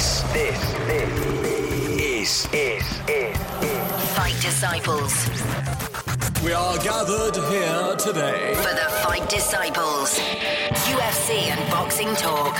This, this, this is, is, is, Fight Disciples. We are gathered here today. For the Fight Disciples. UFC and boxing talk.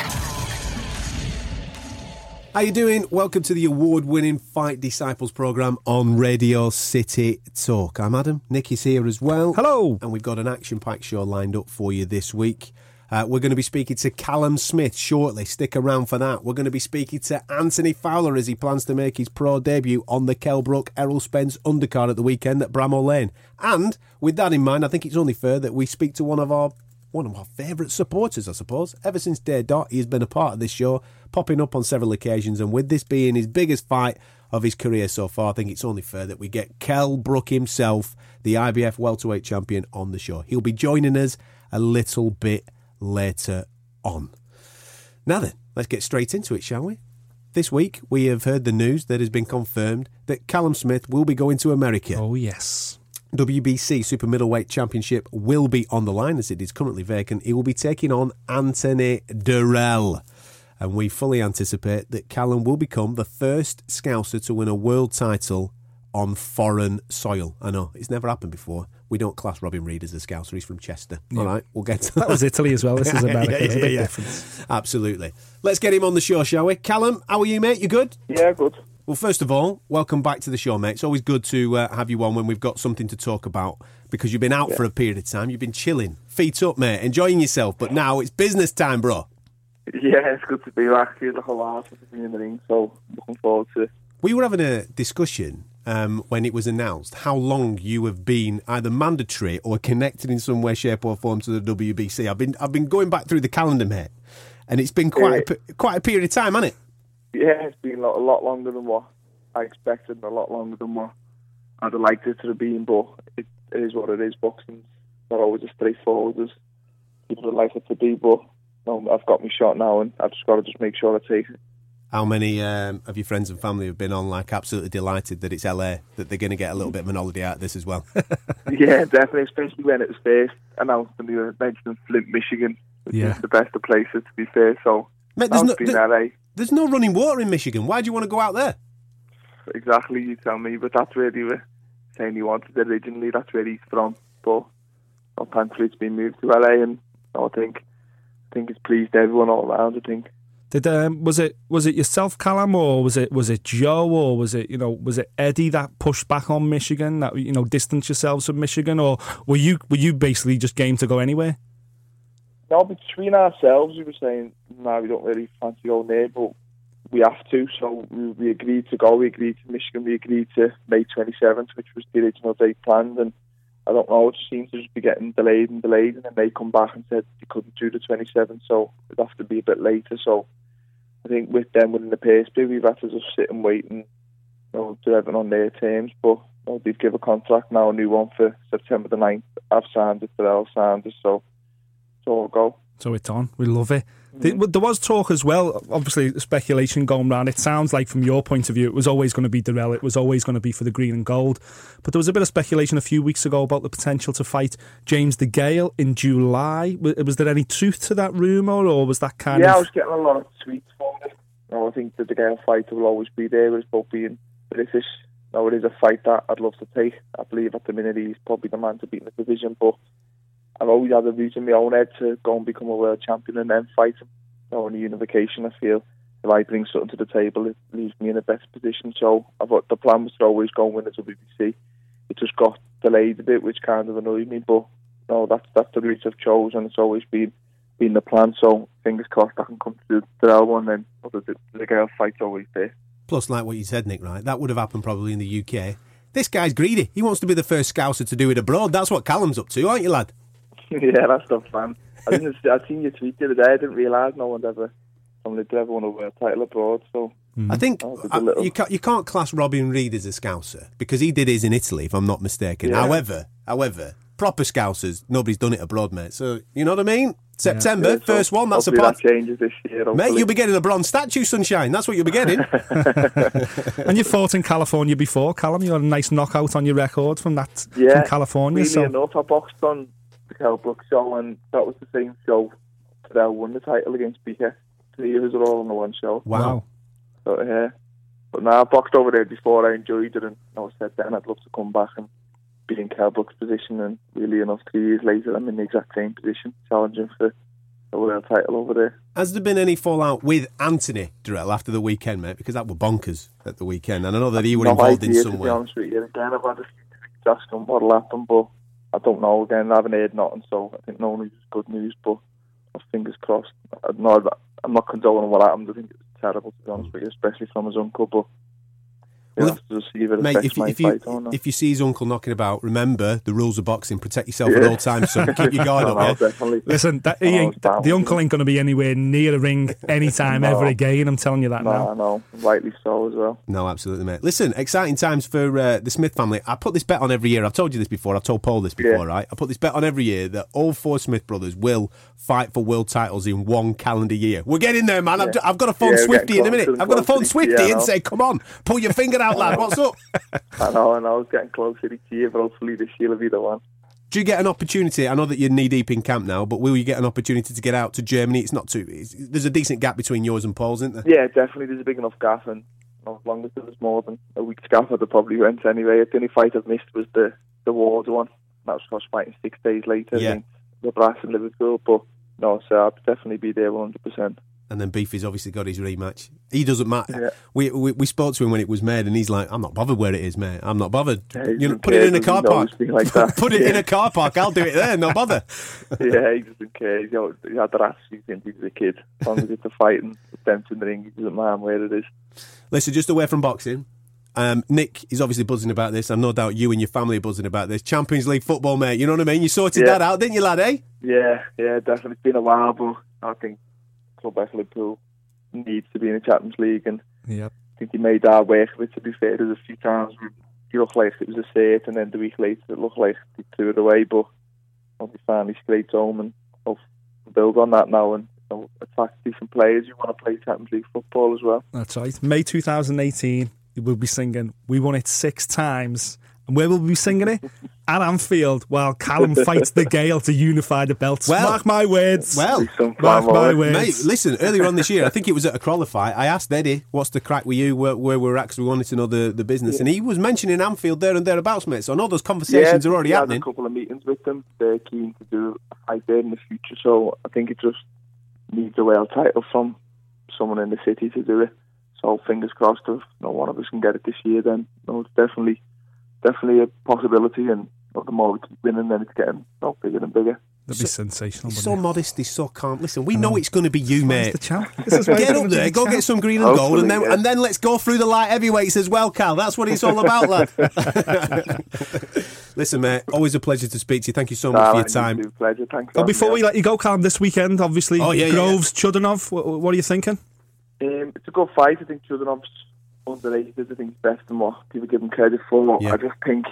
How you doing? Welcome to the award-winning Fight Disciples program on Radio City Talk. I'm Adam. Nicky's here as well. Hello. And we've got an action-packed show lined up for you this week. Uh, we're going to be speaking to Callum Smith shortly. Stick around for that. We're going to be speaking to Anthony Fowler as he plans to make his pro debut on the Kell Brook Errol Spence undercard at the weekend at Bramall Lane. And with that in mind, I think it's only fair that we speak to one of our one of our favourite supporters, I suppose. Ever since day dot, he's been a part of this show, popping up on several occasions, and with this being his biggest fight of his career so far, I think it's only fair that we get Kell Brook himself, the IBF welterweight champion, on the show. He'll be joining us a little bit later on. Now then, let's get straight into it, shall we? This week, we have heard the news that has been confirmed that Callum Smith will be going to America. Oh, yes. WBC Super Middleweight Championship will be on the line as it is currently vacant. He will be taking on Anthony Dirrell. And we fully anticipate that Callum will become the first Scouser to win a world title on foreign soil. I know, it's never happened before. We don't class Robin Reid as a Scouser. He's from Chester. All right, we'll get to That that was Italy as well. This is America. Yeah, There's a yeah, big yeah. difference. Absolutely. Let's get him on the show, shall we? Callum, how are you, mate? You good? Yeah, good. Well, first of all, welcome back to the show, mate. It's always good to uh, have you on when we've got something to talk about because you've been out for a period of time. You've been chilling, feet up, mate, enjoying yourself. But now it's business time, bro. Yeah, it's good to be back. Feel the whole house to be in the ring, so looking forward to it. We were having a discussion um, when it was announced how long you have been either mandatory or connected in some way, shape, or form to the WBC. I've been I've been going back through the calendar, mate, and it's been quite a, quite a period of time, hasn't it? Yeah, it's been a lot, a lot longer than what I expected, and a lot longer than what I'd have liked it to have been. But it, it is what it is. Boxing's not always as straightforward as people would like it to be. But no, I've got my shot now, and I've just got to just make sure I take it. How many um, of your friends and family have been on like absolutely delighted that it's LA that they're going to get a little bit of an holiday out of this as well? yeah, definitely, especially when it was first announced and they were mentioning Flint, Michigan. Which Yeah. is the best of places to be fair. So Mate, now there's no, been there- LA. there's no running water in Michigan. Why do you want to go out there? Exactly, you tell me, but that's where they were saying he wanted originally. That's where he's from, but well, thankfully it's been moved to LA, and I think I think it's pleased everyone all around. I think. Did um, was it was it yourself, Callum, or was it was it Joe, or was it you know was it Eddie that pushed back on Michigan that you know distanced yourselves from Michigan, or were you were you basically just game to go anywhere? No, between ourselves, we were saying, no, we don't really fancy going there, but we have to. So we, agreed to go. We agreed to Michigan. We agreed to May 27th, which was the original date planned. And I don't know, it seems to just be getting delayed and delayed. And then they come back and said they couldn't do the 27th, so it'd have to be a bit later. So I think with them winning the bid, we've had to just sit and wait and you know, do everything on their terms. But you know, they've given a contract now, a new one for September the 9th. I've signed it, Dirrell signed it, so it's all go. So it's on. We love it. There- mm-hmm. There was talk as well, obviously speculation going around. It sounds like, from your point of view, it was always going to be Dirrell. It was always going to be for the green and gold. But there was a bit of speculation a few weeks ago about the potential to fight James DeGale in July. Was, there any truth to that rumour, or was that kind yeah, I was getting a lot of tweets for it. Know, I think that the Gale fight will always be there as both being British. No, it is a fight that I'd love to take. I believe at the minute he's probably the man to beat in the division, but I've always had a view in my own head to uh, go and become a world champion and then fight him. You know, in unification, I feel if I bring something to the table, it leaves me in a better position. So I've got the plan was to always go and win the WBC. It just got delayed a bit, which kind of annoyed me, but no, that's that's the route I've chosen. It's always been been the plan. So fingers crossed I can come to the one then. But the, the girl fight's always there. Plus, like what you said, Nick, right? That would have happened probably in the UK. This guy's greedy. He wants to be the first Scouser to do it abroad. That's what Callum's up to, aren't you, lad? Yeah, that's the plan. I didn't. I seen your tweet the other day. I didn't realise no one ever, someone had ever won a world title abroad. So I think Oh, it's a little- you can't you can't class Robin Reid as a Scouser because he did his in Italy, if I'm not mistaken. Yeah. However, however, proper Scousers, nobody's done it abroad, mate. So you know what I mean? September, Yeah, so first one. That's a hopefully part. that changes this year. Mate, you'll be getting a bronze statue, sunshine. That's what you'll be getting. And you fought in California before, Callum. You had a nice knockout on your record from that yeah, from California. Really So enough, I boxed on the Kell Brook show, and that was the same show that I won the title against BK. Three of us are all on the one show. wow. So yeah, but now I boxed over there before. I enjoyed it, and I said then I'd love to come back and be in Kell Brook's position. And really enough, three years later, I'm in the exact same position, challenging for the world title over there. Has there been any fallout with Anthony Dirrell after the weekend, mate? Because that were bonkers at the weekend, and I know that he was No involved idea, in some To be honest with you, again, I've had a few tweets asking what'll happen, but I don't know. Again, I haven't heard nothing, so I think no news is good news. But fingers crossed. I know that I'm not condoning what happened. I think it was terrible, to be honest with you, especially from his uncle. But Well, have to see if it Mate, if you, my if you fight or not. if you see his uncle knocking about, remember the rules of boxing. Protect yourself at all times, son. Keep your guard No, up. no, Yeah? Listen, that, he Oh, ain't, it's the uncle ain't going to be anywhere near a ring anytime No. ever again. I'm telling you that No, now. no, rightly so as well. No, absolutely, mate. Listen, exciting times for uh, the Smith family. I put this bet on every year. I've told you this before. I've told Paul this before, Yeah. right? I put this bet on every year that all four Smith brothers will fight for world titles in one calendar year. We're getting there, man. I've, Yeah. I've got to phone Yeah, Swifty in a minute. I've got to phone Swifty year, and say, "Come on, pull your finger out, lad. What's up?" I know, I know. It's getting closer each year, but hopefully this year will be the one. Do you get an opportunity? I know that you're knee deep in camp now, but will you get an opportunity to get out to Germany? It's not too. It's, there's a decent gap between yours and Paul's, isn't there? Yeah, definitely. There's a big enough gap, and you as long as there was more than a week's gap, I'd have probably went anyway. The only fight I've missed was the the Wards one. That was us fighting six days later Yeah. against the Brass in Liverpool. But no, so I'd definitely be there 100%. And then Beefy's obviously got his rematch. He doesn't matter. Yeah. We, we we spoke to him when it was made, and he's like, "I'm not bothered where it is, mate. I'm not bothered. Yeah, you know, put it in a car park. Be like that. put it in a car park. I'll do it there. No bother." yeah, he doesn't care. He's, always, he had since he was a kid. As long as it's a fight and them in the ring, he doesn't mind where it is. Listen, just away from boxing. Um, Nick is obviously buzzing about this. and no doubt you and your family are buzzing about this. Champions League football, mate. You know what I mean? You sorted Yeah. that out, didn't you, lad? Eh? Yeah, yeah, definitely. It's been a while, but I think Club F Liverpool needs to be in the Champions League, and Yep. I think he made our work of it. To be fair, there's a few times it looked like it was a cert, and then the week later it looked like he threw it away. But we finally scraped home and we'll build on that now and you know, attract decent players who want to play Champions League football as well. That's right. May 2018, we'll be singing We Won It Six Times. And where will we be singing it? At Anfield, while Callum fights DeGale to unify the belts. Well- Mark my words. Well, Mark my words. Mate, listen, earlier on this year, I think it was at a qualify, I asked Eddie, what's the crack with you, where, where we're at, because we wanted to know the, the business. And he was mentioning Anfield there and thereabouts, mate. So I know those conversations are already we had happening. a couple of meetings with them. They're keen to do a fight there in the future, so I think it just needs a world title from someone in the city to do it. So fingers crossed if you know, one of us can get it this year, then no, it's definitely definitely a possibility. And you the more we keep winning, then it's getting you bigger and bigger. That'd be sensational. He's so wouldn't it? modest, he's so calm. Listen, we know it's going to be you, mate. the champ. This is Get up there, the go champ. get some green and gold, and then yeah. and then let's go through the light heavyweights as well, Cal. That's what it's all about, lad. Listen, mate, always a pleasure to speak to you. Thank you so much Nah, for your man, you time. Pleasure. Thanks. But before having we me let you go, Callum, this weekend, obviously, Oh, yeah, yeah, Groves, Chudinov, what, what are you thinking? Um, it's a good fight. I think Chudinov's underrated. I think he's better than what people give him credit for. Yeah. I just think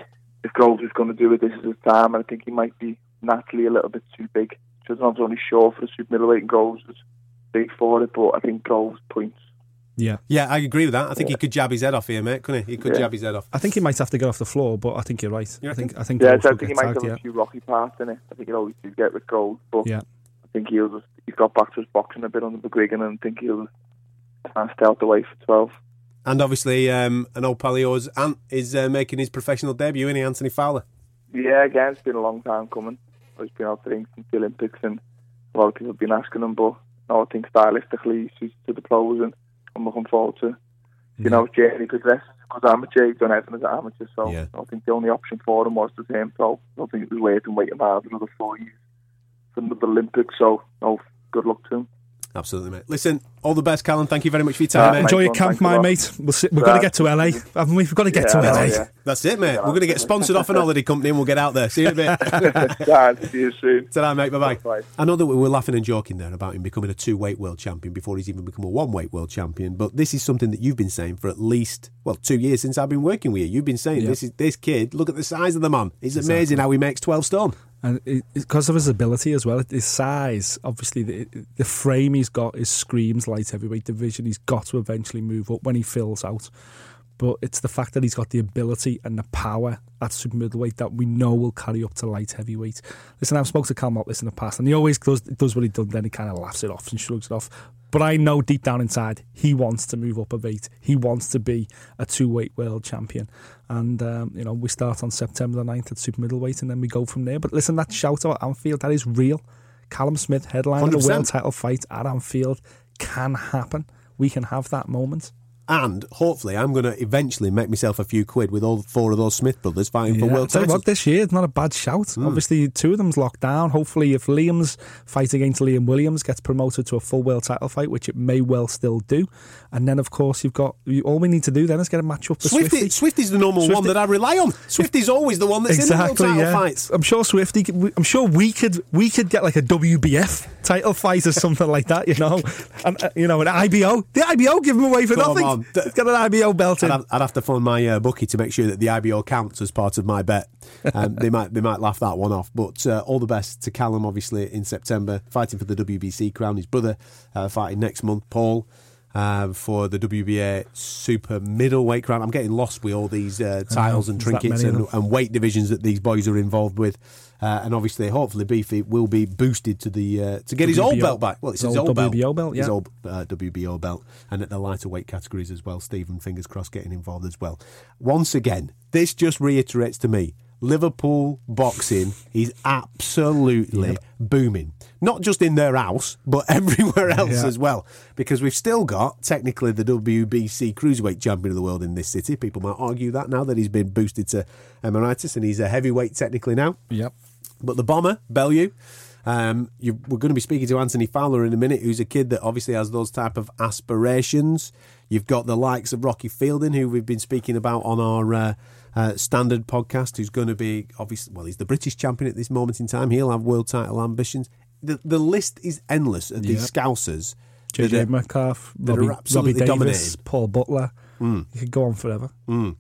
if Groves is going to do it, this is his time. And I think he might be naturally a little bit too big. Chudinov's only short for the super middleweight, and Groves is big for it. But I think Groves points. Yeah. Yeah, I agree with that. I think he could jab his head off here, mate, couldn't he? He could Yeah. jab his head off. I think he might have to get off the floor, but I think you're right. You I think? I think Yeah, so I think he might tagged, have yeah. a few rocky parts in it. I think he'll always do get with gold, but Yeah. I think he'll just he's got back to his boxing a bit under McGuigan, and I think he'll try and stay out the way for twelve. And obviously, um, an old pal of yours, Ant, is uh, making his professional debut, isn't he, Anthony Fowler? Yeah, again, it's been a long time coming. He's been out there since the Olympics, and a lot of people have been asking him, but no, I think stylistically he suits to the pros, and I'm looking forward to you know his journey progresses. Because amateur, he's done everything as an amateur, so Yeah. I think the only option for him was the same pro. I don't think it was waiting, waiting hard another four years for another Olympics. So, no, good luck to him. Absolutely, mate. Listen, all the best, Callum. Thank you very much for your time, Uh, mate. Enjoy your camp, my lot. mate. We'll see, we've got to get to LA, haven't we? We've got to get Yeah, to I LA. yeah. That's it, mate. We're going to get sponsored off an holiday company and we'll get out there. See you in a bit. Dad, see you soon. Ta-ra, mate. Bye-bye. Bye. I know that we were laughing and joking there about him becoming a two-weight world champion before he's even become a one-weight world champion. But this is something that you've been saying for at least, well, two years since I've been working with you. You've been saying Yeah. this is this kid. Look at the size of the man. It's amazing how he makes twelve stone. And because of his ability as well, his size, obviously, the, the frame he's got is screams light heavyweight division. He's got to eventually move up when he fills out. But it's the fact that he's got the ability and the power at super middleweight that we know will carry up to light heavyweight. Listen, I've spoken to Cal Motless in the past, and he always does, does what he does, then he kind of laughs it off and shrugs it off. But I know deep down inside he wants to move up a weight. He wants to be a two weight world champion. And um, you know we start on September the 9th at super middleweight, and then we go from there. But listen, that shout out Anfield that is real. Callum Smith headlining the 100%. world title fight at Anfield can happen. We can have that moment. And hopefully, I'm going to eventually make myself a few quid with all four of those Smith brothers fighting for world titles. what, this year it's not a bad shout. Hmm. Obviously, two of them's locked down. Hopefully, if Liam's fight against Liam Williams gets promoted to a full world title fight, which it may well still do, and then of course you've got you, all we need to do then is get a match up Swifty, Swifty. Swifty's the normal one that I rely on. Swifty's always the one that's in the Exactly. title Yeah. fights. I'm sure Swifty. I'm sure we could. We could get like a WBF title fight or something like that. You know, and uh, you know an IBO. The IBO give him away for Come nothing. on. He's got an IBO belt in. I'd have, I'd have to phone my uh, bookie to make sure that the IBO counts as part of my bet. Um, they might they might laugh that one off. But uh, all the best to Callum, obviously in September, fighting for the WBC crown. His brother uh, fighting next month, Paul. Uh, for the WBA super middleweight crown, I'm getting lost with all these uh, titles and trinkets and, and weight divisions that these boys are involved with, uh, and obviously, hopefully, Beefy will be boosted to the uh, to get his old belt back. Well, it's his, His old old WBO belt, his yeah. old uh, WBO belt, and at the lighter weight categories as well. Stephen, fingers crossed, getting involved as well. Once again, this just reiterates to me Liverpool boxing is absolutely booming. Not just in their house, but everywhere else Yeah. as well. Because we've still got technically the WBC cruiserweight champion of the world in this city. People might argue that now that he's been boosted to emeritus and he's a heavyweight technically now. Yep. But the bomber, Bellew, um, you, we're going to be speaking to Anthony Fowler in a minute, who's a kid that obviously has those type of aspirations. You've got the likes of Rocky Fielding, who we've been speaking about on our uh, uh, standard podcast, who's going to be obviously well, he's the British champion at this moment in time. He'll have world title ambitions. The the list is endless of these Yep. scousers. JJ Metcalf, Robbie, Robbie Davies, dominating. Paul Butler. You could go on forever. Um,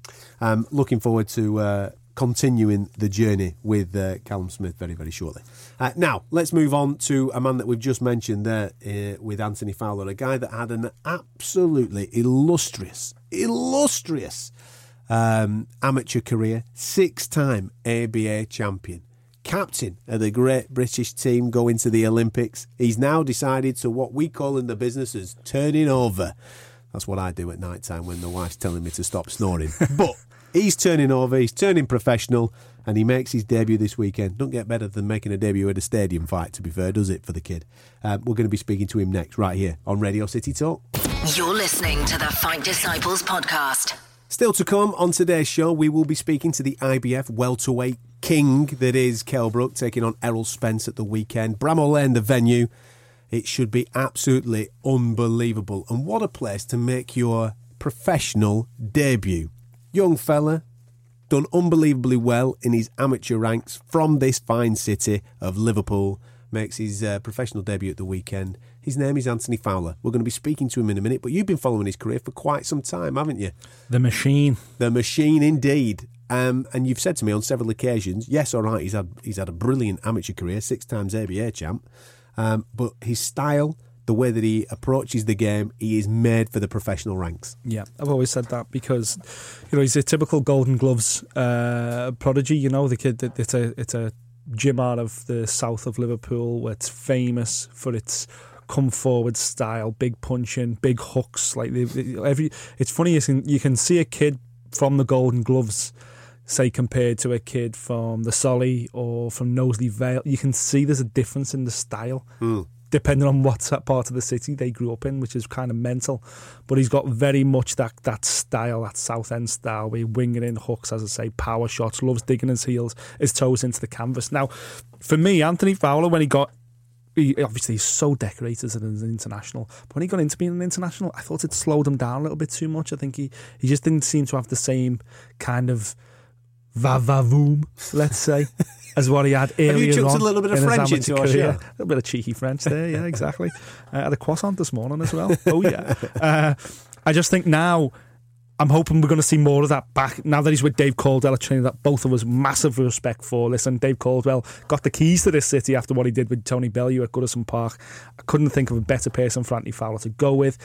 looking forward to uh, continuing the journey with uh, Callum Smith very, very shortly. Uh, now, let's move on to a man that we've just mentioned there uh, with Anthony Fowler, a guy that had an absolutely illustrious, illustrious um, amateur career, six time ABA champion. Captain of the great British team going to the Olympics. He's now decided to what we call in the business as turning over. That's what I do at night time when the wife's telling me to stop snoring. but he's turning over, he's turning professional, and he makes his debut this weekend. Don't get better than making a debut at a stadium fight, to be fair, does it, for the kid? Um, we're going to be speaking to him next, right here on Radio City Talk. You're listening to the Fight Disciples podcast. Still to come on today's show, we will be speaking to the IBF welterweight king that is Kell Brook, taking on Errol Spence at the weekend. Bramall Lane, the venue. It should be absolutely unbelievable. And what a place to make your professional debut. Young fella, done unbelievably well in his amateur ranks from this fine city of Liverpool. Makes his uh, professional debut at the weekend. His name is Anthony Fowler. We're going to be speaking to him in a minute, but you've been following his career for quite some time, haven't you? The machine. The machine, indeed. Um, and you've said to me on several occasions, yes, all right, he's had he's had a brilliant amateur career, six times ABA champ, um, but his style, the way that he approaches the game, he is made for the professional ranks. Yeah, I've always said that because you know he's a typical Golden Gloves uh, prodigy. You know, the kid that it's a it's a gym out of the south of Liverpool where it's famous for its come forward style, big punching, big hooks. Like they, they- every, it's funny you can you can see a kid from the Golden Gloves. Say compared to a kid from the Solly or from Knowsley Vale, you can see there's a difference in the style hmm. depending on what part of the city they grew up in, which is kind of mental. But he's got very much that that style, that South End style, where he winging in hooks, as I say, power shots, loves digging his heels, his toes into the canvas. Now, for me, Anthony Fowler, when he got he, obviously he's so decorated as an international. But when he got into being an international, I thought it slowed him down a little bit too much. I think he, he just didn't seem to have the same kind of va va voom, let's say, as what he had earlier chucked a little bit of in French into our career. show? A little bit of cheeky French there, yeah, exactly. I had a croissant this morning as well. Oh yeah. Uh, I just think now. I'm hoping we're going to see more of that back now that he's with Dave Coldwell, a trainer that both of us massive respect for. Listen, Dave Coldwell got the keys to this city after what he did with Tony Bellew at Goodison Park. I couldn't think of a better person for Anthony Fowler to go with.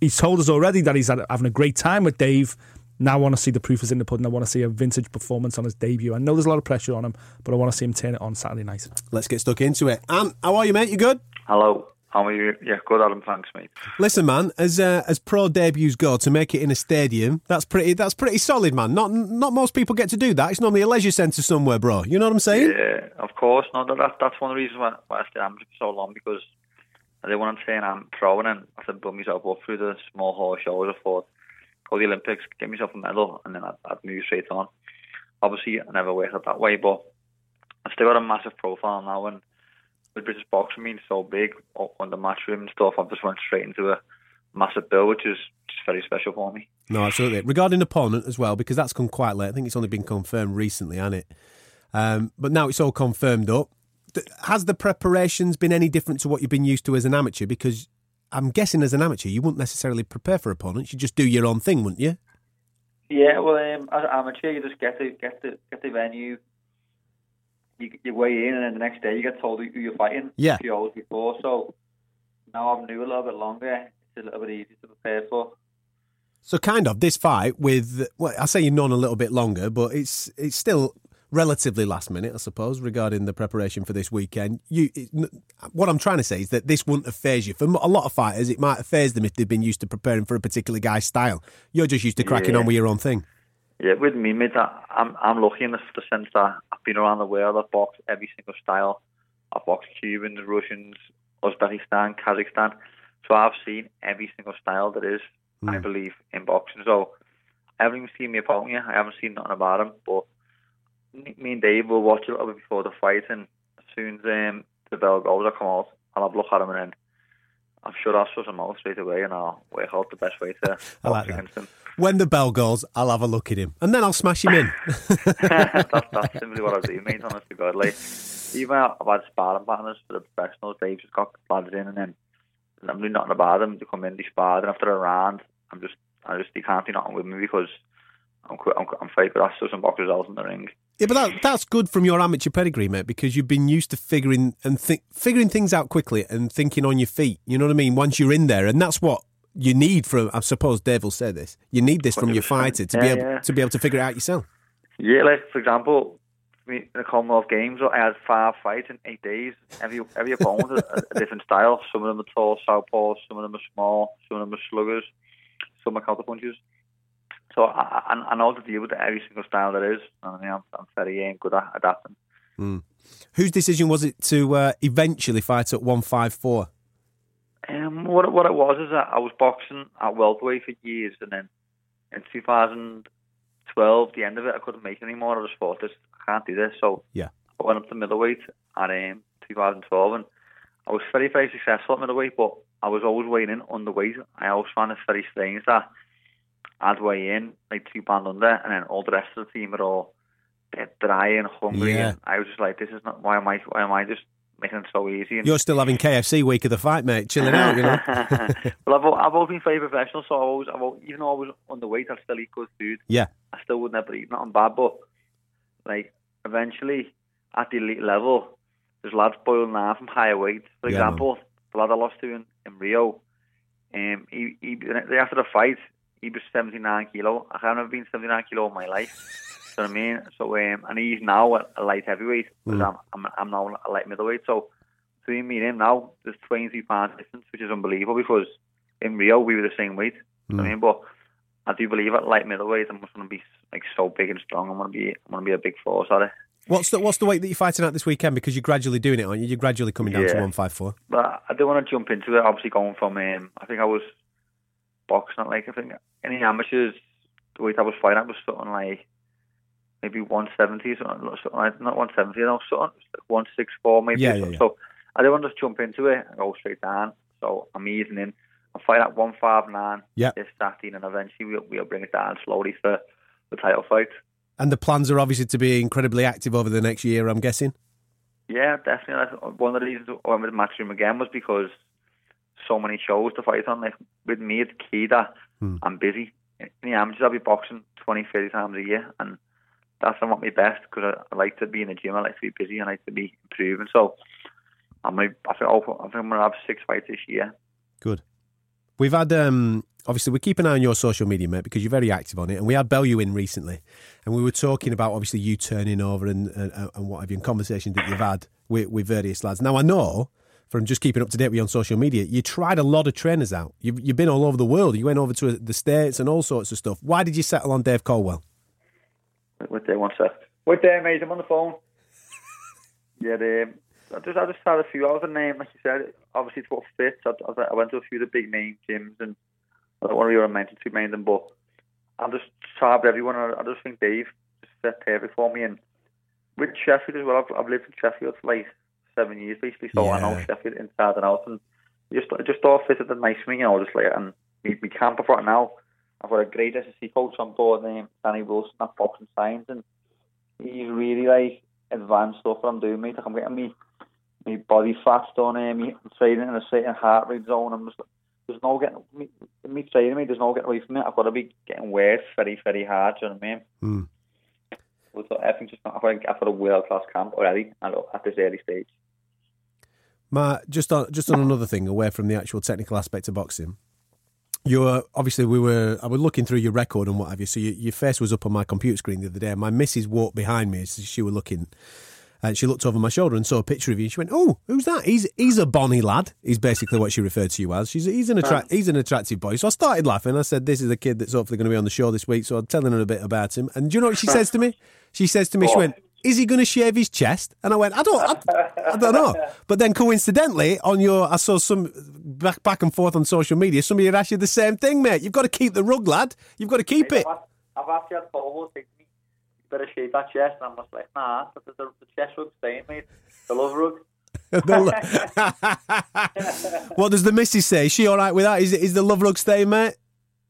He's told us already that he's had, having a great time with Dave. Now I want to see the proof is in the pudding. I want to see a vintage performance on his debut. I know there's a lot of pressure on him, but I want to see him turn it on Saturday night. Let's get stuck into it. Ant, how are you, mate? You good? Hello. How are you? Yeah, good, Adam. Thanks, mate. Listen, man, as uh, as pro debuts go, to make it in a stadium, that's pretty that's pretty solid, man. Not not most people get to do that. It's normally a leisure centre somewhere, bro. You know what I'm saying? Yeah, of course. No, that, that's one of the reasons why, why I stayed amateur for so long because I did when I'm saying I'm throwing and I said build myself up through the small horse shows. I thought go to the Olympics, get myself a medal, and then I'd, I'd move straight on. Obviously, I never worked out that way, but I still got a massive profile now and with British boxing being so big on the matchroom and stuff, I've just went straight into a massive bill, which is just very special for me. No, absolutely. Regarding opponent as well, because that's come quite late. I think it's only been confirmed recently, hasn't it? Um, but now it's all confirmed up. Has the preparations been any different to what you've been used to as an amateur? Because I'm guessing as an amateur, you wouldn't necessarily prepare for opponents. You just do your own thing, wouldn't you? Yeah, well, um, as an amateur, you just get to get the get the venue, you, you weigh in, and then the next day you get told who you're fighting. Yeah. A few hours before. So now I've knew a little bit longer. It's a little bit easier to prepare for. So kind of this fight with well, I say you've known a little bit longer, but it's it's still relatively last minute, I suppose, regarding the preparation for this weekend. You, it, what I'm trying to say is that this wouldn't have phased you. For a lot of fighters, it might have phased them if they've been used to preparing for a particular guy's style. You're just used to cracking Yeah. on with your own thing. Yeah, with me, mate, I'm I'm lucky in the, the sense that I've been around the world. I've boxed every single style. I've boxed Cubans, Russians, Uzbekistan, Kazakhstan. So I've seen every single style there is, I believe, in boxing. So I haven't even seen opponent yet. I haven't seen nothing about him. But me and Dave will watch a little bit before the fight, and as soon as um, the bell goes, I come out. And I'll have a look at him, and then I'm sure I'll suss him out straight away, and I'll work out the best way to I like against him. When the bell goes, I'll have a look at him, and then I'll smash him in. that's, that's simply what I do, mate, honest to God. Like, even I've had sparring partners for the professionals, they've just got lads in and then I'm doing nothing about them. They come in, they spar, and after a round, I'm just, I just, they can't do nothing with me because I'm, quite, I'm, I'm fake, but that's some boxers else in the ring. Yeah, but that, that's good from your amateur pedigree, mate, because you've been used to figuring and thi- figuring things out quickly and thinking on your feet. You know what I mean? Once you're in there, and that's what you need from. I suppose Dave will say this. You need this from your 100%. fighter to Yeah, be able yeah. to be able to figure it out yourself. Yeah, like, for example, me- in the Commonwealth Games, I had five fights in eight days. Every every opponent a, a different style. Some of them are tall southpaws, some of them are small, some of them are sluggers, some are counterpunchers. So I, I, I know to deal with every single style there is, I mean, I'm, I'm very um, good at adapting. Whose decision was it to uh, eventually fight at one five four? Um, what what it was is that I was boxing at welterweight for years, and then in 2012, the end of it, I couldn't make it anymore. I just thought, this I can't do this, so Yeah. I went up to middleweight at um, 2012, and I was very very successful at middleweight, but I was always weighing in underweight. I always found it very strange that I'd weigh in like two pound under, and then all the rest of the team are all dry and hungry. Yeah. And I was just like, this is not why am I why am I just making it so easy? And You're still having KFC week of the fight, mate, chilling out. You know. well, I've, I've always been very professional, so I always, I've always, even though I was underweight, I still eat good food. Yeah. I still would never eat nothing bad, but like eventually at the elite level, there's lads boiling now from higher weight. For Yeah, example, the lad I lost to in, in Rio, um, he, he after the fight, he was 79 kilo. I have never been 79 kilo in my life. You know what I mean? So um, and he's now a, light heavyweight, Mm. I'm, I'm I'm now a light middleweight. So between me and him now, there's 23 pounds difference, which is unbelievable because in Rio we were the same weight. What I mean, but I do believe at light middleweight I'm just going to be like so big and strong. I'm going to be I'm going to be a big force at it. What's the What's the weight that you're fighting at this weekend? Because you're gradually doing it, aren't you? You're gradually coming down to one five four. But I do want to jump into it. Obviously, going from um, I think I was boxing at like I think any amateurs the weight I was fighting at was something like maybe 170, something, not 170, no, something like 164 maybe. Yeah, yeah, yeah. So I do want to just jump into it and go straight down. So I'm easing in. I'm fighting at 159 Yeah. this Saturday, and eventually we'll, we'll bring it down slowly for the title fight. And the plans are obviously to be incredibly active over the next year. I'm guessing. Yeah, definitely. One of the reasons I went with Matchroom again was because so many shows to fight on. Like with me, it's key that hmm. I'm busy. In the amateurs, I'll be boxing 20, 30 times a year, and that's I want my best because I, I like to be in the gym. I like to be busy. I like to be improving. So I'm. I think I think I'm gonna have six fights this year. Good. We've had um obviously we keep an eye on your social media, mate, because you're very active on it. And we had Bellew in recently, and we were talking about obviously you turning over and and, and what have you, and conversations that you've had with, with various lads. Now I know from just keeping up to date with you on social media, you tried a lot of trainers out. You've, you've been all over the world. You went over to the States and all sorts of stuff. Why did you settle on Dave Coldwell? Wait there, one sec. Wait there, mate. I'm on the phone. yeah, um, I just I just had a few. I was a name, like you said. Obviously, it's what fits. I, I, I went to a few of the big name gyms, and I don't want to be mentioned too many of them, but I just tried everyone. I, I just think Dave just fit perfect for me. And with Sheffield as well, I've, I've lived in Sheffield for like seven years basically, so I know Yeah. Sheffield inside and out. And just I just thought it fitted the nice me, you know, just like and me, me camp I've got now. I've got a great SSC coach on board named Danny Wilson at Boxing Science, and he's really like advanced stuff that I'm doing, mate. Like I'm getting me my body fat done, uh, me training in a certain heart rate zone. I'm just there's no getting me, me training me. There's no getting away from it. I've got to be getting work very very hard. Do you know what I mean? Hmm. So I think just I've got, I've got a world class camp already at, this early stage. Ma, just on just on another thing, away from the actual technical aspect of boxing. You're obviously we were I was looking through your record and what have you. So your, your face was up on my computer screen the other day. and My missus walked behind me as she was looking, and she looked over my shoulder and saw a picture of you. And she went, "Oh, who's that? He's he's a bonny lad." Is basically what she referred to you as. She's he's an attract he's an attractive boy. So I started laughing. I said, "This is the kid that's hopefully going to be on the show this week." So I'm telling her a bit about him. And do you know what she says to me? She says to me, "She went." Is he going to shave his chest? And I went, I don't, I, I don't know. But then coincidentally, on your, I saw some back back and forth on social media. Somebody had asked you the same thing, mate. You've got to keep the rug, lad. You've got to keep it. I've, I've actually had Paul say to me, you better shave that chest. And I'm just like, nah, the, the, the chest rug's staying, mate. The love rug. what does the missus say? Is she all right with that? Is, is the love rug staying, mate?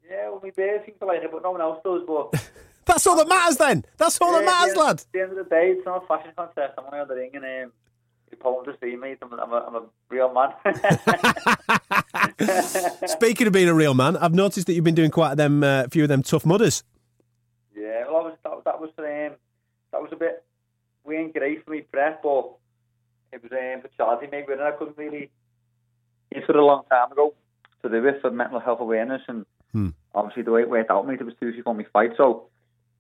Yeah, well, my bear seems to like it, but no one else does. But That's all that matters then. That's all that matters, yeah, lad. At the end of the day, it's not a fashion contest. I'm only on the ring and um, you pull to see me. I'm, a- I'm, a, I'm a real man. Speaking of being a real man, I've noticed that you've been doing quite a them, uh, few of them tough mudders. yeah, well, I was, that, that was um, that was a bit we ain't great for me prep, but it was um, for Charlie maybe, and I couldn't really. It a long time ago to do it for mental health awareness, and Hmm. obviously the way it worked out, mate, it was too easy for me fight, so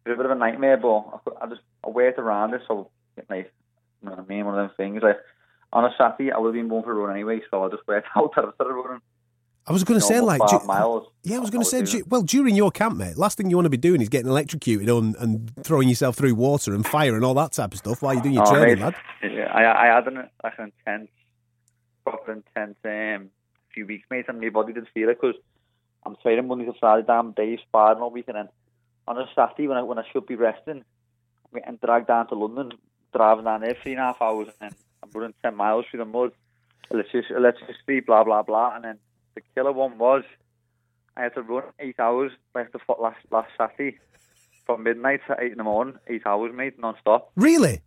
it was a bit of a nightmare. But I, I just I worked around it, so like you know what I mean, one of them things. Like on a Saturday, I would have been going for a run anyway, so I just worked out that I started running. I was going to say, almost like, five du- miles. yeah, I was going to say, du- well, during your camp, mate, last thing you want to be doing is getting electrocuted on and throwing yourself through water and fire and all that type of stuff while you're doing your Oh, training, mate, lad. Yeah, I, I had an, like an intense, proper intense um, few weeks, mate, and my body didn't feel it because I'm training Monday to Friday, damn days, sparring all week, and then on a Saturday when I when I should be resting, I'm getting dragged down to London, driving down there three and a half hours, and then I'm running ten miles through the mud, electric- electricity, blah blah blah, and then the killer one was I had to run eight hours like the last last Saturday. From midnight to eight in the morning, eight hours, mate, non-stop. Really?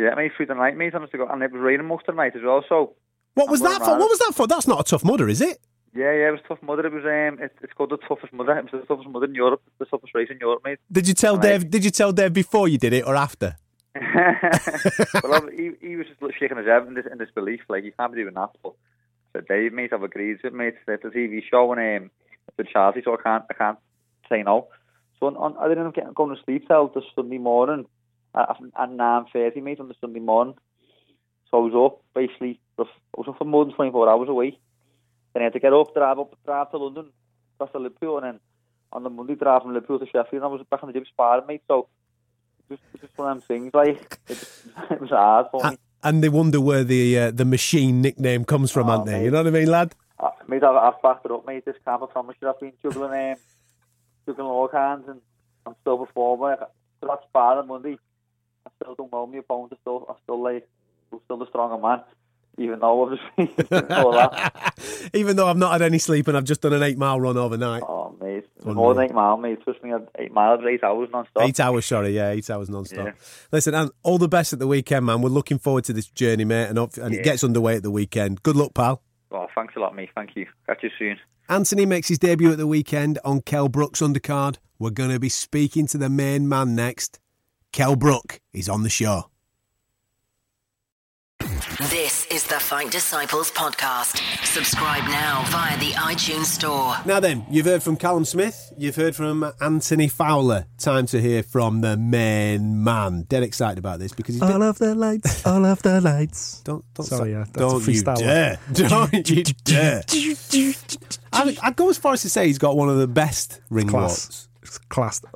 Yeah, mate, through the night, mate, honest to God. And it was raining most of the night as well, so... What was I'm that for? around What was that for? That's not a tough mudder, is it? Yeah, yeah, it was tough mother. It was, um, it, it's called the toughest mother. It was the toughest mudder in Europe, the toughest race in Europe, mate. Did you tell Right. Dave? Did you tell Dave before you did it or after? well, I- he, he was just shaking his head in, this, in disbelief, like, you can't be doing that. But I said, Dave, mate, I've agreed to it, mate. It's a TV show and um, it's a charity, so I can't, I can't say no. So on, on, I didn't end up getting, going to sleep till the Sunday morning at, at 9.30, mate, on the Sunday morning. So I was up, basically, I was up for more than 24 hours away. Then I had to get up, drive up, drive to London, across to Liverpool, and then on the Monday drive from Liverpool to Sheffield, and I was back on the gym sparring, mate. So it was, it was just one of them things, like, it, it was hard for me. And they wonder where the uh, the machine nickname comes from, Oh, aren't they? mate. You know what I mean, lad? Uh, mate, I've, I've backed it up, mate. This camp, I promise you, I've been juggling, um, juggling all kinds, and I'm still performing. So that's sparring Monday. I still don't know my opponent. I still, I still like, I'm still the stronger man, even though obviously all that. Even though I've not had any sleep and I've just done an eight mile run overnight. Oh, mate, Unreal. more than eight miles, mate. Trust me, eight miles, eight hours non-stop. Eight hours, sorry, yeah, eight hours non-stop. Yeah. Listen, and all the best at the weekend, man. We're looking forward to this journey, mate, and, and it gets underway at the weekend. Good luck, pal. Oh, thanks a lot, mate. Thank you. Catch you soon. Anthony makes his debut at the weekend on Kell Brook's undercard. We're going to be speaking to the main man next. Kell Brook is on the show. This is the Fight Disciples podcast. Subscribe now via the iTunes Store. Now then, you've heard from Callum Smith, you've heard from Anthony Fowler. Time to hear from the main man. Dead excited about this because he's been. All of the lights, all of the lights. Don't, don't, Sorry, yeah, that's a don't you freestyle one. dare. Don't you dare. I'd, I'd go as far as to say he's got one of the best ring Class. walks.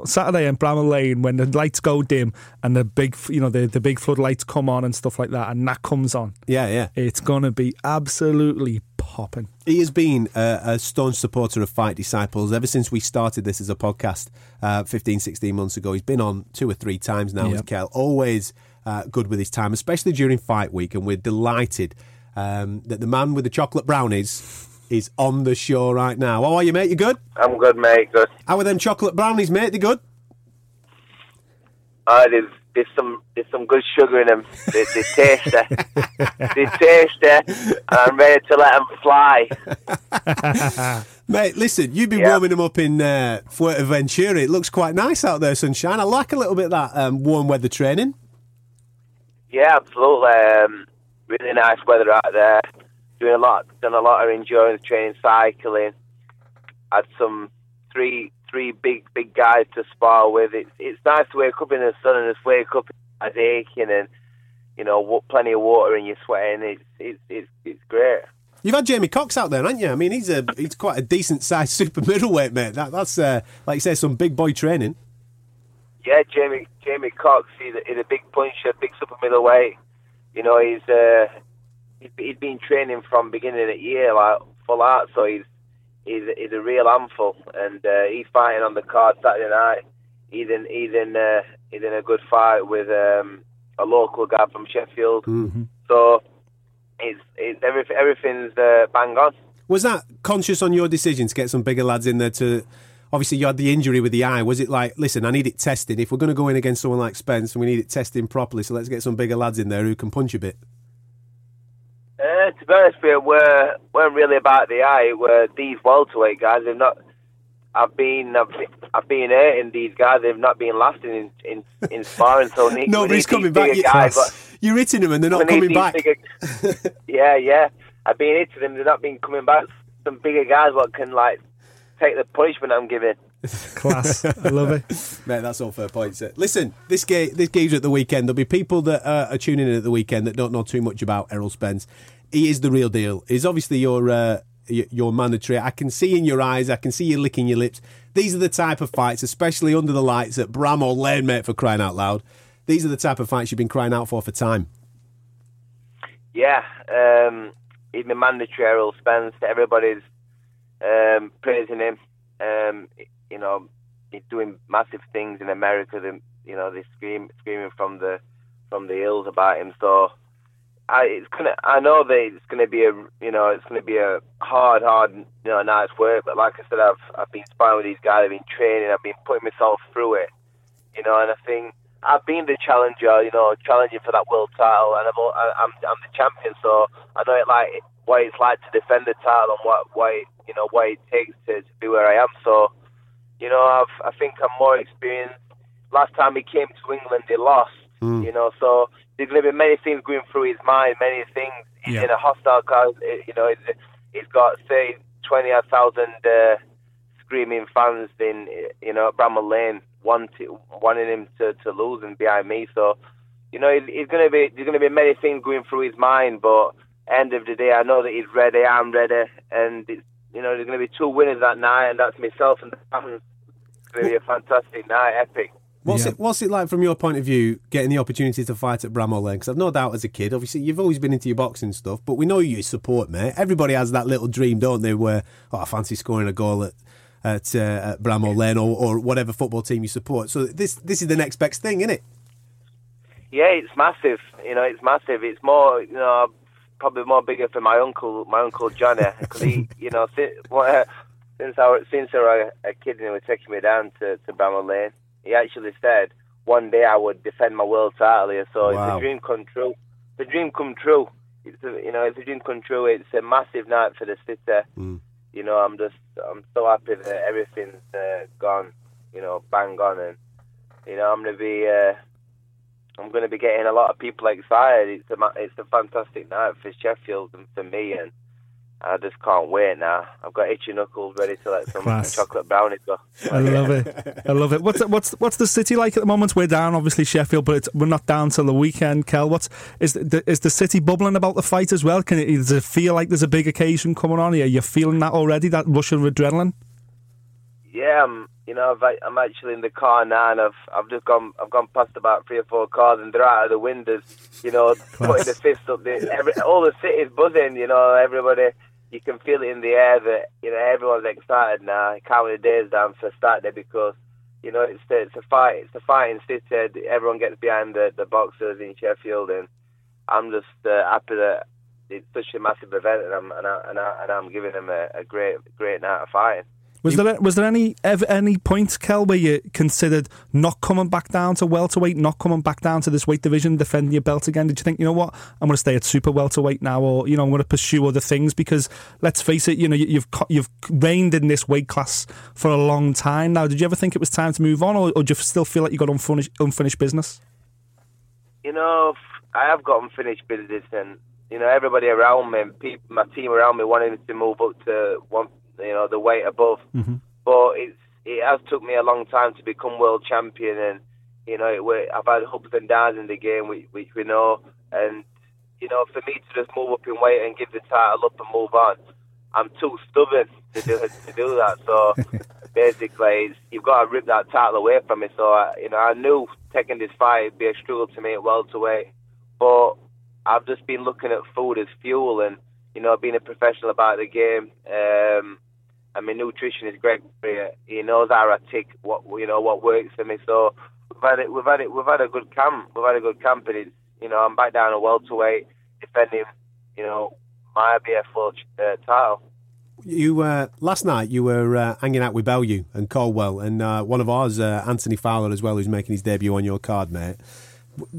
Saturday in Bramall Lane when the lights go dim and the big, you know, the, the big floodlights come on and stuff like that, and that comes on. Yeah, yeah. It's gonna be absolutely popping. He has been a, a staunch supporter of Fight Disciples ever since we started this as a podcast uh, 15, 16 months ago. He's been on two or three times now with Kell. Always uh, good with his time, especially during fight week. And we're delighted um, that the man with the chocolate brownies is on the show right now. How are you, mate? You good? I'm good, mate. Good. How are them chocolate brownies, mate? They good? Uh, there's, there's some there's some good sugar in them. They, they tasty. they tasty, and I'm ready to let them fly. Mate, listen, you've been warming them up in uh, Fuerteventura. It looks quite nice out there, sunshine. I like a little bit of that um, warm weather training. Yeah, absolutely. Um, really nice weather out there. Doing a lot, done a lot of endurance training, cycling. Had some three three big big guys to spar with. It's it's nice to wake up in the sun and just wake up as aching and you know plenty of water and you're sweating. It's it's it's, it's great. You've had Jamie Cox out there, haven't you? I mean, he's a he's quite a decent sized super middleweight, mate. That, that's uh, like you say, some big boy training. Yeah, Jamie Jamie Cox. He's a, he's a big puncher, big super middleweight. You know, he's uh, he's been training from beginning of the year, like full out. So he's he's he's a real handful, and uh, he's fighting on the card Saturday night. He's in he's in uh, he's in a good fight with um, a local guy from Sheffield. So it's it's everything everything's uh, bang on. Was that conscious on your decision to get some bigger lads in there? To obviously you had the injury with the eye. Was it like, listen, I need it tested. If we're going to go in against someone like Spence, we need it testing properly. So let's get some bigger lads in there who can punch a bit. Uh, to be honest with you, we're, weren't really about the eye. We're these welterweight guys. They've not. I've been, I've been, I've been hurting these guys. They've not been lasting in in, in sparring. So we Nobody's coming back. You, Guys, you're hitting them and they're not coming back. bigger- yeah, yeah. I've been hitting them. They're not been coming back. Some bigger guys what can like take the punishment I'm giving. Class. I love it. Mate, that's all fair points. Uh, Listen, this game, this game's at the weekend. There'll be people that uh, are tuning in at the weekend that don't know too much about Errol Spence. He is the real deal. He's obviously your uh, your mandatory. I can see in your eyes. I can see you licking your lips. These are the type of fights, especially under the lights at Bramall Lane, mate. For crying out loud, these are the type of fights you've been crying out for for time. Yeah, um, he's my mandatory Errol Spence. Everybody's um, praising him. Um, you know, he's doing massive things in America. They, you know, they scream screaming from the from the hills about him. So, I it's gonna. I know that it's gonna be a you know it's gonna be a hard, hard you know night's work. But like I said, I've I've been sparring with these guys. I've been training. I've been putting myself through it. You know, and I think I've been the challenger. You know, challenging for that world title, and I've, I, I'm I'm the champion. So I know it like what it's like to defend the title and what what it, you know what it takes to, to be where I am. So you know, I've I think I'm more experienced. Last time he came to England, they lost. You know, so there's going to be many things going through his mind, many things. He's Yeah. in a hostile crowd. eh, You know, he's, got say 20,000 uh, screaming fans in eh, you know Bramall Lane, wanting wanting him to, to lose and behind me. So you know, he's, he's going to be there's going to be many things going through his mind, but end of the day, I know that he's ready. I'm ready, and it's, you know, there's going to be two winners that night, and that's myself and the fans. It's going to be a fantastic night, epic. What's Yeah. it What's it like from your point of view, getting the opportunity to fight at Bramall Lane? Because I've no doubt, as a kid, obviously you've always been into your boxing stuff, but we know you support, mate. Everybody has that little dream, don't they? Where oh, I fancy scoring a goal at at, uh, at Bramall Lane or, or whatever football team you support. So this this is the next best thing, isn't it? Yeah, it's massive. You know, it's massive. It's more, you know, probably more bigger for my uncle, my uncle Johnny, because he, you know, since, well, since I since I was a kid and he was taking me down to to Bramall Lane, he actually said one day I would defend my world title here. So Wow. it's a dream come true. It's a dream come true. It's a, you know, it's a dream come true. It's a massive night for the city. You know, I'm just, I'm so happy that everything's uh, gone. You know, bang on, and you know, I'm gonna be. Uh, I'm going to be getting a lot of people excited. It's a ma- it's a fantastic night for Sheffield and for me, and I just can't wait now. I've got itchy knuckles ready to let some Class. chocolate brownies go. I love it. I love it. What's what's what's the city like at the moment? We're down, obviously Sheffield, but it's, we're not down till the weekend. Kell, what's is the, is the city bubbling about the fight as well? Can it, does it feel like there's a big occasion coming on? Are you feeling that already? That rush of adrenaline? Yeah, I'm. You know, I've, I'm actually in the car now, and I've I've just gone. I've gone past about three or four cars, and they're out of the windows. You know, putting the fist up. The, every, all the city's buzzing. You know, everybody. You can feel it in the air that you know everyone's excited now, counting the days down for start day because you know it's it's a fight. It's a fighting city. Everyone gets behind the the boxers in Sheffield, and I'm just uh, happy that it's such a massive event, and I'm and, I, and, I, and I'm giving them a, a great great night of fighting. Was there was there any ever any point, Kell, where you considered not coming back down to welterweight, not coming back down to this weight division, defending your belt again? Did you think, you know what, I'm going to stay at super welterweight now, or you know, I'm going to pursue other things? Because let's face it, you know, you- you've you've reigned in this weight class for a long time now. Did you ever think it was time to move on, or, or do you still feel like you got unfinished unfinished business? you know, I have got unfinished business, and you know, everybody around me, people, my team around me, wanted me to move up to one, you know, the weight above. But it's it has took me a long time to become world champion, and you know, it, I've had ups and downs in the game, which, which we know, and you know, for me to just move up in weight and give the title up and move on, I'm too stubborn to do to do that. So basically, it's, you've got to rip that title away from me. So I, you know, I knew taking this fight would be a struggle to me at welterweight, but I've just been looking at food as fuel and you know being a professional about the game. Um, and my nutritionist Greg, Freer. he knows how I tick what you know what works for me. So we've had it, we've had it, we've had a good camp. We've had a good camp, and it's, you know I'm back down to welterweight, defending you know my world uh, title. You uh, last night you were uh, hanging out with Bellew and Coldwell and uh, one of ours, uh, Anthony Fowler as well, who's making his debut on your card, mate.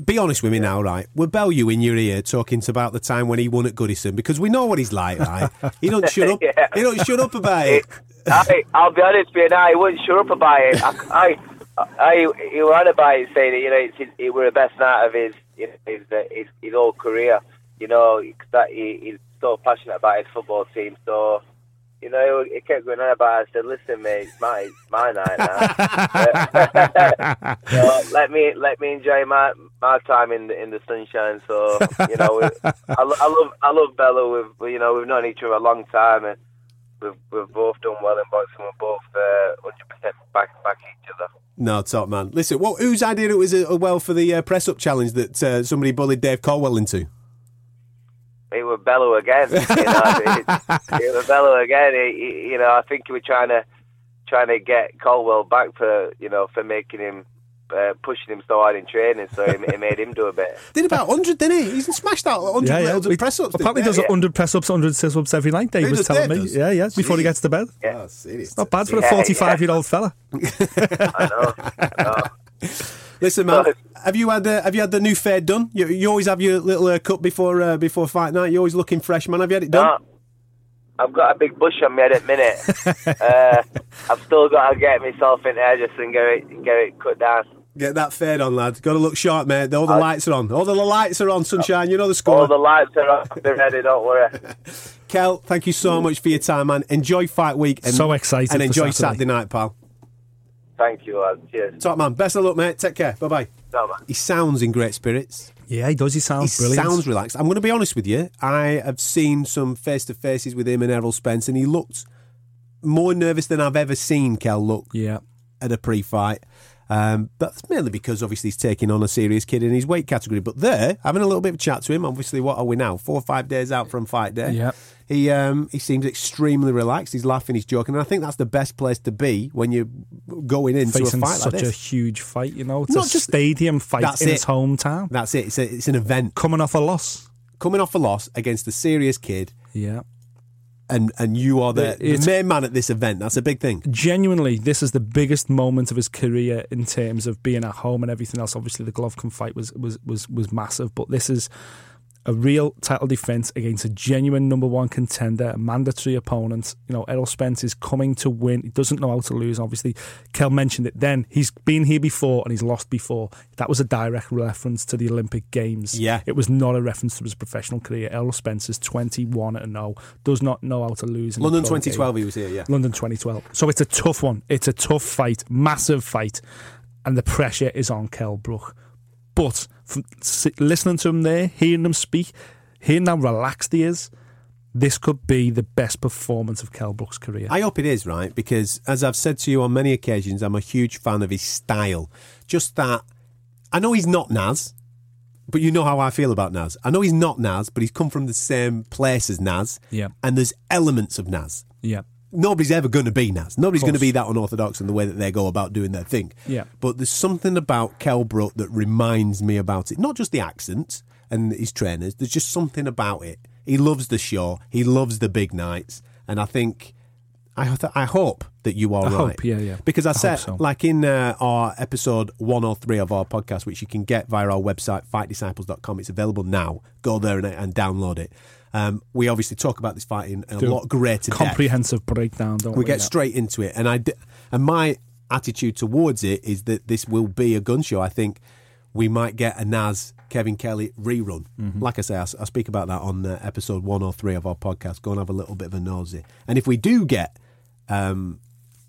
Be honest with me now, right? Were you in your ear talking about the time when he won at Goodison? Because we know what he's like, right? He don't shut up. Yeah. He don't shut up about it. I, I'll be honest with you now, he wasn't sure up about it. I, I, I he was on about it, saying that you know it's, his- it were the best night of his you know, his, uh, his his whole career. You know, that he, he's so passionate about his football team. So you know, it kept going on about. it. I said, "Listen, mate, it's my it's my night now. so let me let me enjoy my my time in the in the sunshine." So you know, we, I, I love I love Bellew. We've you know we've known each other a long time and we've we've both done well in boxing. We're both hundred percent back back each other. No, top man. Listen, what, whose idea it was uh, well for the uh, press up challenge that uh, somebody bullied Dave Coldwell into? It would Bellew again. You know, it, it was Bellew again. He, he- you know, I think he was trying to trying to get Coldwell back for you know for making him. Uh, pushing him so hard in training, so it, it made him do a bit. Did about 100, didn't he? He's smashed out 100 Yeah, yeah. loads We- of press ups. Apparently, does 100 press ups, 100 sit ups every night. Dave Who was telling me. does? Yeah, yeah. Before he gets to bed. Oh, serious. Not bad for a Yeah, 45 year old fella. I know. I know. Listen, man, have you had uh, have you had the new fade done? You, you always have your little uh, cut before uh, before fight night. You're always looking fresh, man. Have you had it done? No, I've got a big bush on me at the minute. uh, I've still got to get myself in there just and get it get it cut down. Get that fade on, lad. Got to look sharp, mate. All the I- lights are on. All the lights are on, sunshine. You know the score. All the lights are on. They're ready. Don't worry. Kell, thank you so much for your time, man. Enjoy fight week. And, So excited And enjoy Saturday. Saturday night, pal. Thank you, lad. Cheers. Top man. Best of luck, mate. Take care. Bye bye. He sounds in great spirits. Yeah, he does. He He sounds brilliant. He sounds relaxed. I'm going to be honest with you. I have seen some face to faces with him and Errol Spence, and he looked more nervous than I've ever seen Kell look yeah. at a pre-fight. Um, but that's mainly because obviously he's taking on a serious kid in his weight category. But there, having a little bit of chat to him. Obviously, what are we now? Four or five days out from fight day. Yeah. He um, he seems extremely relaxed. He's laughing. He's joking. And I think that's the best place to be when you're going into Facing a fight such like a huge fight, you know. It's Not a just- stadium fight That's in it. his hometown. That's it. It's, a, it's an event. Coming off a loss. Coming off a loss against a serious kid, Yeah. And and you are the, the main man at this event. That's a big thing. Genuinely, this is the biggest moment of his career in terms of being at home and everything else. Obviously, the Golovkin fight was was was was massive, but this is a real title defence against a genuine number one contender, a mandatory opponent. You know, Errol Spence is coming to win. He doesn't know how to lose. Obviously, Kell mentioned it then. He's been here before and he's lost before. That was a direct reference to the Olympic Games. Yeah. It was not a reference to his professional career. Errol Spence is 21 and 0, does not know how to lose. London 2012, game. he was here, yeah. London 2012. So it's a tough one. It's a tough fight, massive fight, and the pressure is on Kell Brook. But from listening to him there, hearing him speak, hearing how relaxed he is, this could be the best performance of Kell Brook's career. I hope it is, right? Because as I've said to you on many occasions, I'm a huge fan of his style. Just that, I know he's not Naz, but you know how I feel about Naz. I know he's not Naz, but he's come from the same place as Naz. Yeah. And there's elements of Naz. yeah. Nobody's ever going to be Naz. Nobody's going to be that unorthodox in the way that they go about doing their thing. Yeah. But there's something about Kell Brook that reminds me about it. Not just the accent and his trainers. There's just something about it. He loves the show. He loves the big nights. And I think, I, th- I hope that you are I right. hope, yeah, yeah. Because I, I said, so. like in uh, our episode 103 of our podcast, which you can get via our website, fightdisciples.com, it's available now. Go there and, and download it. Um, we obviously talk about this fight in a Do lot greater depth Comprehensive breakdown, don't we? we get Yeah. straight into it, and I d- and my attitude towards it is that this will be a gun show. I think we might get a Naz Kevin Kelly rerun. Mm-hmm. Like I say, I, I speak about that on uh, episode one or three of our podcast. Go and have a little bit of a nosy. And if we do get um,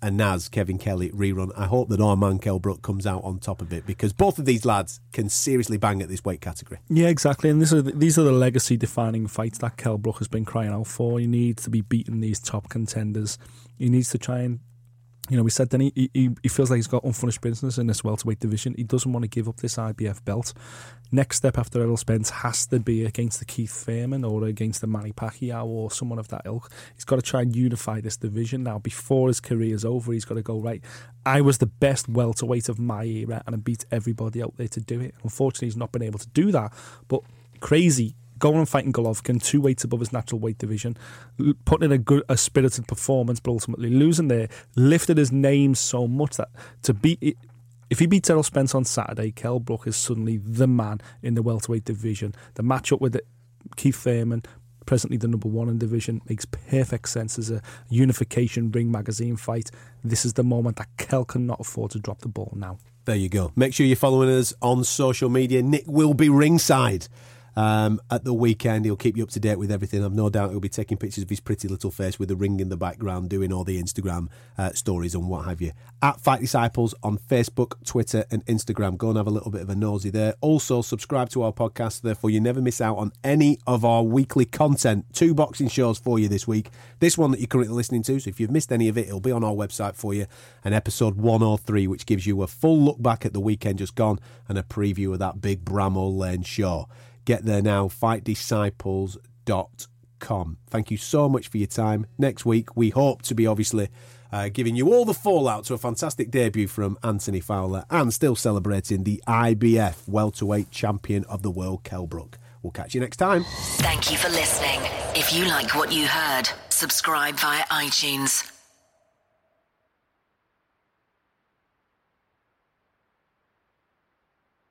a Naz Kevin Kelly rerun, I hope that our man Kell Brook comes out on top of it because both of these lads can seriously bang at this weight category. Yeah, exactly. And these are the, these are the legacy defining fights that Kell Brook has been crying out for. He needs to be beating these top contenders. He needs to try and, you know, we said then he, he, he feels like he's got unfinished business in this welterweight division. He doesn't want to give up this IBF belt. Next step after Errol Spence has to be against the Keith Thurman or against the Manny Pacquiao or someone of that ilk. He's got to try and unify this division now. Before his career's over, he's got to go, right, I was the best welterweight of my era and I beat everybody out there to do it. Unfortunately, he's not been able to do that. But crazy going and fighting Golovkin two weights above his natural weight division, putting in a good, a spirited performance, but ultimately losing there, lifted his name so much that to beat it. If he beats Errol Spence on Saturday, Kell Brook is suddenly the man in the welterweight division. The matchup with Keith Thurman, presently the number one in division, makes perfect sense as a unification ring magazine fight. This is the moment that Kell cannot afford to drop the ball now. There you go. Make sure you're following us on social media. Nick will be ringside um, at the weekend. He'll keep you up to date with everything. I've no doubt he'll be taking pictures of his pretty little face with the ring in the background, doing all the Instagram uh, stories and what have you. At Fight Disciples on Facebook, Twitter, and Instagram. Go and have a little bit of a nosy there. Also, subscribe to our podcast, therefore you never miss out on any of our weekly content. Two boxing shows for you this week. This one that you're currently listening to, so if you've missed any of it, it'll be on our website for you. And episode 103, which gives you a full look back at the weekend just gone and a preview of that big Bramall Lane show. Get there now, fightdisciples.com. Thank you so much for your time. Next week, we hope to be obviously uh, giving you all the fallout to a fantastic debut from Anthony Fowler and still celebrating the IBF welterweight champion of the world, Kell Brook. We'll catch you next time. Thank you for listening. If you like what you heard, subscribe via iTunes